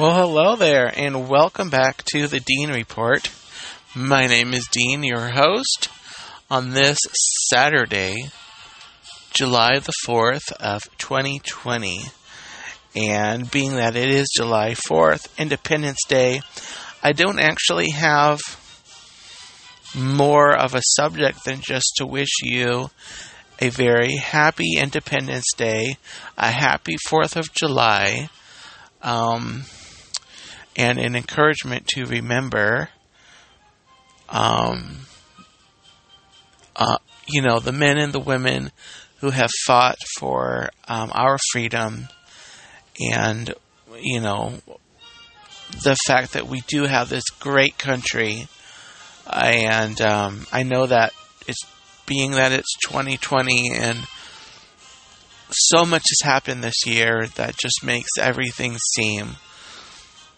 Well, hello there, and welcome back to the Dean Report. My name is Dean, your host, on this Saturday, July the 4th of 2020. And being that it is July 4th, Independence Day, I don't actually have more of a subject than just to wish you a very happy Independence Day, a happy 4th of July, um, and an encouragement to remember, um, uh, you know, the men and the women who have fought for um, our freedom and, you know, the fact that we do have this great country. And um, I know that it's being that it's 2020 and so much has happened this year that just makes everything seem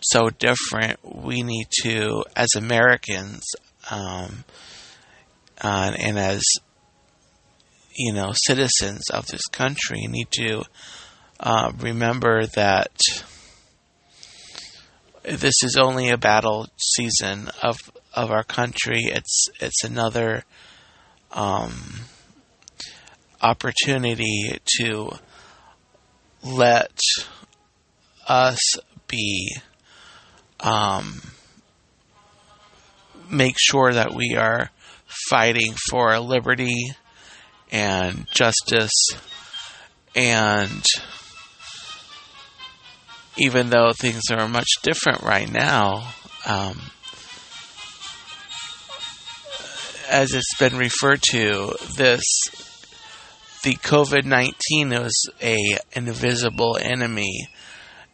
so different. We need to, as Americans, um, uh, and as you know, citizens of this country, need to uh, remember that this is only a battle season of of our country. It's it's another um, opportunity to let us be um, make sure that we are fighting for liberty and justice. And even though things are much different right now um, as it's been referred to, this the COVID nineteen was a invisible enemy,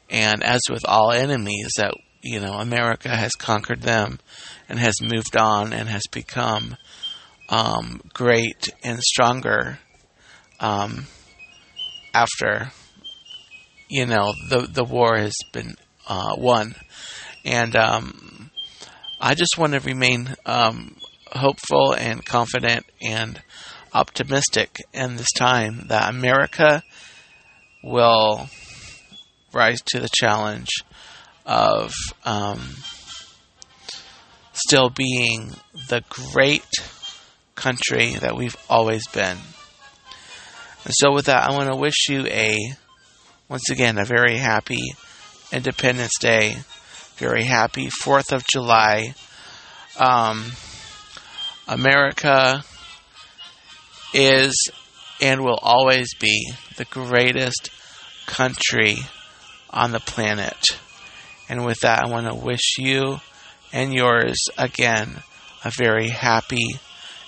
and as with all enemies, that you know America has conquered them and has moved on and has become um, great and stronger um, after you know the the war has been uh, won, and um, I just want to remain um, hopeful and confident and optimistic in this time that America will rise to the challenge of um, still being the great country that we've always been. And so, with that, I want to wish you a, once again, a very happy Independence Day, very happy 4th of July. Um, America is and will always be the greatest country on the planet. And with that, I want to wish you and yours again a very happy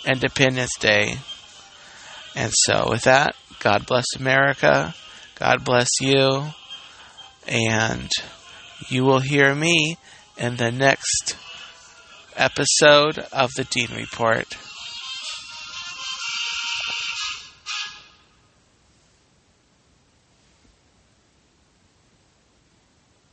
Independence Day. And so, with that, God bless America. God bless you. And you will hear me in the next episode of the Dean Report.